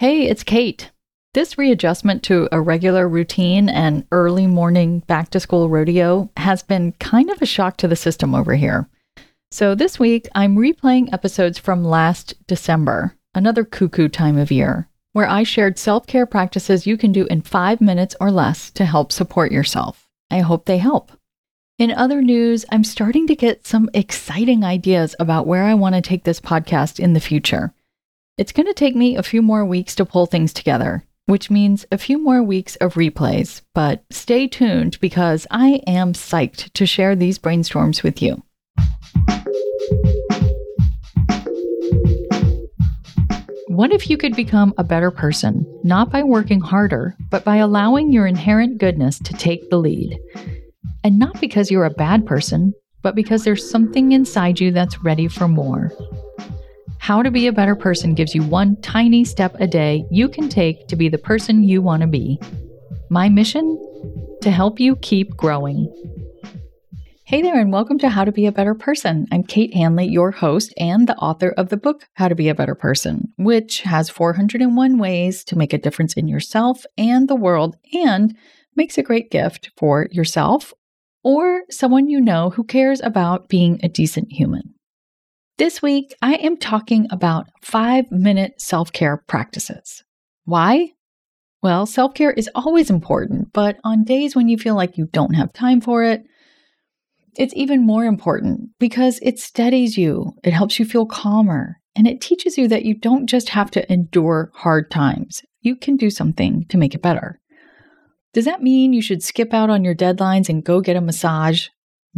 Hey, it's Kate. This readjustment to a regular routine and early morning back to school rodeo has been kind of a shock to the system over here. So this week, I'm replaying episodes from last December, another cuckoo time of year, where I shared self care practices you can do in five minutes or less to help support yourself. I hope they help. In other news, I'm starting to get some exciting ideas about where I want to take this podcast in the future. It's going to take me a few more weeks to pull things together, which means a few more weeks of replays, but stay tuned because I am psyched to share these brainstorms with you. What if you could become a better person, not by working harder, but by allowing your inherent goodness to take the lead? And not because you're a bad person, but because there's something inside you that's ready for more. How to be a better person gives you one tiny step a day you can take to be the person you want to be. My mission? To help you keep growing. Hey there, and welcome to How to Be a Better Person. I'm Kate Hanley, your host and the author of the book How to Be a Better Person, which has 401 ways to make a difference in yourself and the world and makes a great gift for yourself or someone you know who cares about being a decent human. This week, I am talking about five minute self care practices. Why? Well, self care is always important, but on days when you feel like you don't have time for it, it's even more important because it steadies you, it helps you feel calmer, and it teaches you that you don't just have to endure hard times. You can do something to make it better. Does that mean you should skip out on your deadlines and go get a massage?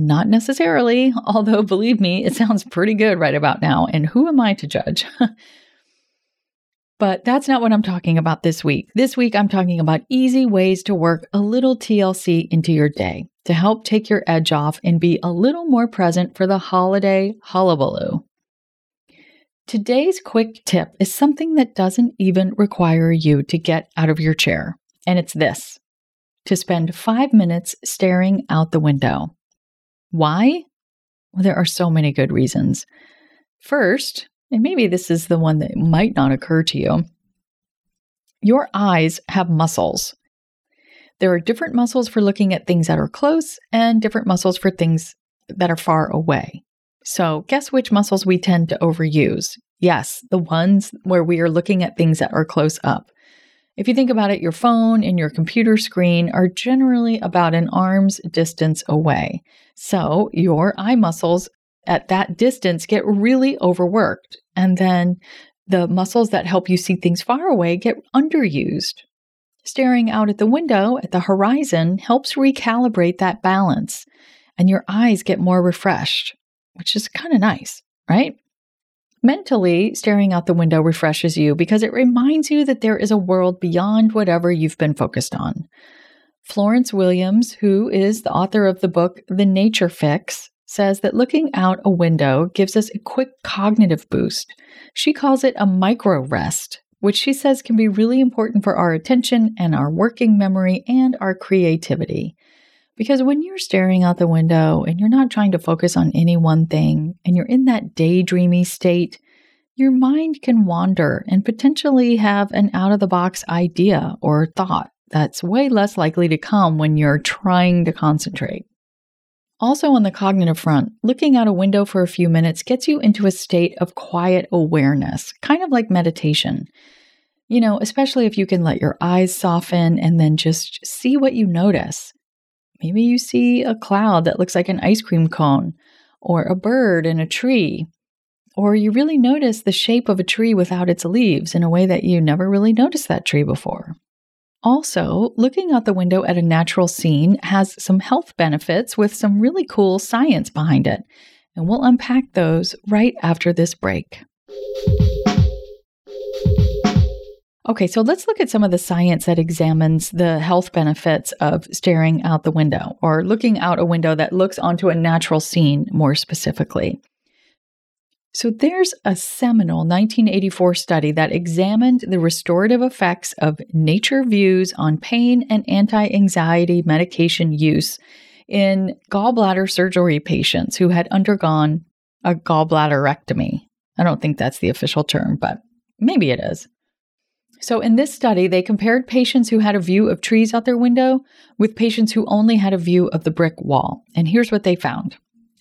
Not necessarily, although believe me, it sounds pretty good right about now, and who am I to judge? but that's not what I'm talking about this week. This week, I'm talking about easy ways to work a little TLC into your day to help take your edge off and be a little more present for the holiday hullabaloo. Today's quick tip is something that doesn't even require you to get out of your chair, and it's this to spend five minutes staring out the window. Why? Well, there are so many good reasons. First, and maybe this is the one that might not occur to you, your eyes have muscles. There are different muscles for looking at things that are close and different muscles for things that are far away. So, guess which muscles we tend to overuse? Yes, the ones where we are looking at things that are close up. If you think about it, your phone and your computer screen are generally about an arm's distance away. So, your eye muscles at that distance get really overworked. And then the muscles that help you see things far away get underused. Staring out at the window at the horizon helps recalibrate that balance, and your eyes get more refreshed, which is kind of nice, right? Mentally, staring out the window refreshes you because it reminds you that there is a world beyond whatever you've been focused on. Florence Williams, who is the author of the book The Nature Fix, says that looking out a window gives us a quick cognitive boost. She calls it a micro rest which she says can be really important for our attention and our working memory and our creativity. Because when you're staring out the window and you're not trying to focus on any one thing and you're in that daydreamy state, your mind can wander and potentially have an out of the box idea or thought that's way less likely to come when you're trying to concentrate. Also, on the cognitive front, looking out a window for a few minutes gets you into a state of quiet awareness, kind of like meditation. You know, especially if you can let your eyes soften and then just see what you notice. Maybe you see a cloud that looks like an ice cream cone, or a bird in a tree, or you really notice the shape of a tree without its leaves in a way that you never really noticed that tree before. Also, looking out the window at a natural scene has some health benefits with some really cool science behind it. And we'll unpack those right after this break. Okay, so let's look at some of the science that examines the health benefits of staring out the window or looking out a window that looks onto a natural scene more specifically. So, there's a seminal 1984 study that examined the restorative effects of nature views on pain and anti anxiety medication use in gallbladder surgery patients who had undergone a gallbladderectomy. I don't think that's the official term, but maybe it is. So, in this study, they compared patients who had a view of trees out their window with patients who only had a view of the brick wall. And here's what they found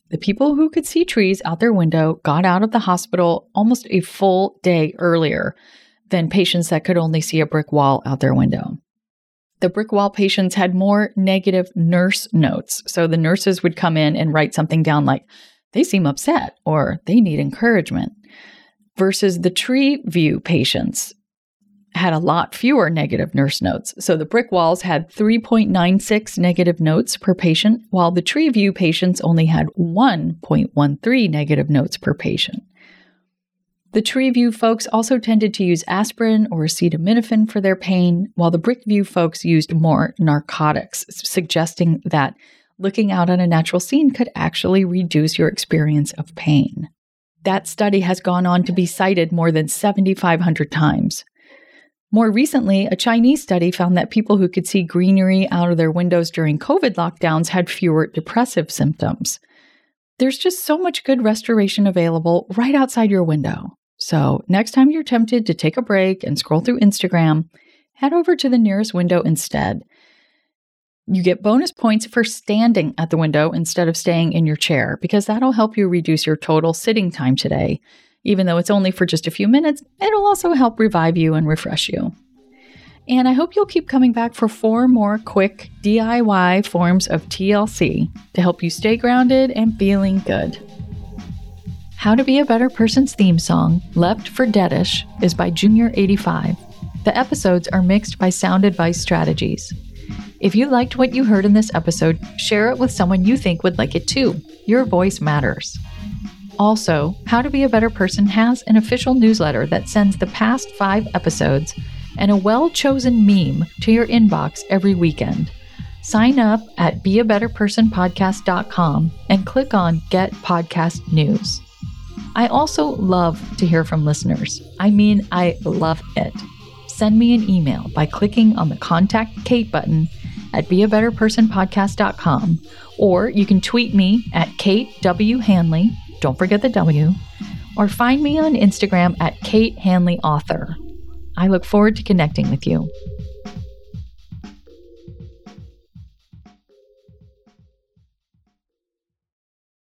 the people who could see trees out their window got out of the hospital almost a full day earlier than patients that could only see a brick wall out their window. The brick wall patients had more negative nurse notes. So the nurses would come in and write something down like, they seem upset or they need encouragement. Versus the tree view patients had a lot fewer negative nurse notes. So the brick walls had 3.96 negative notes per patient, while the tree view patients only had 1.13 negative notes per patient. The tree view folks also tended to use aspirin or acetaminophen for their pain, while the brick view folks used more narcotics, suggesting that looking out on a natural scene could actually reduce your experience of pain. That study has gone on to be cited more than 7,500 times. More recently, a Chinese study found that people who could see greenery out of their windows during COVID lockdowns had fewer depressive symptoms. There's just so much good restoration available right outside your window. So, next time you're tempted to take a break and scroll through Instagram, head over to the nearest window instead. You get bonus points for standing at the window instead of staying in your chair because that'll help you reduce your total sitting time today even though it's only for just a few minutes, it'll also help revive you and refresh you. And I hope you'll keep coming back for four more quick DIY forms of TLC to help you stay grounded and feeling good. How to Be a Better Person's theme song, Left for Deadish, is by Junior85. The episodes are mixed by Sound Advice Strategies. If you liked what you heard in this episode, share it with someone you think would like it too. Your voice matters. Also, How to Be a Better Person has an official newsletter that sends the past five episodes and a well chosen meme to your inbox every weekend. Sign up at beabetterpersonpodcast.com and click on Get Podcast News. I also love to hear from listeners. I mean, I love it. Send me an email by clicking on the Contact Kate button at beabetterpersonpodcast.com or you can tweet me at Kate W. Hanley don't forget the W, or find me on Instagram at Kate Hanley Author. I look forward to connecting with you.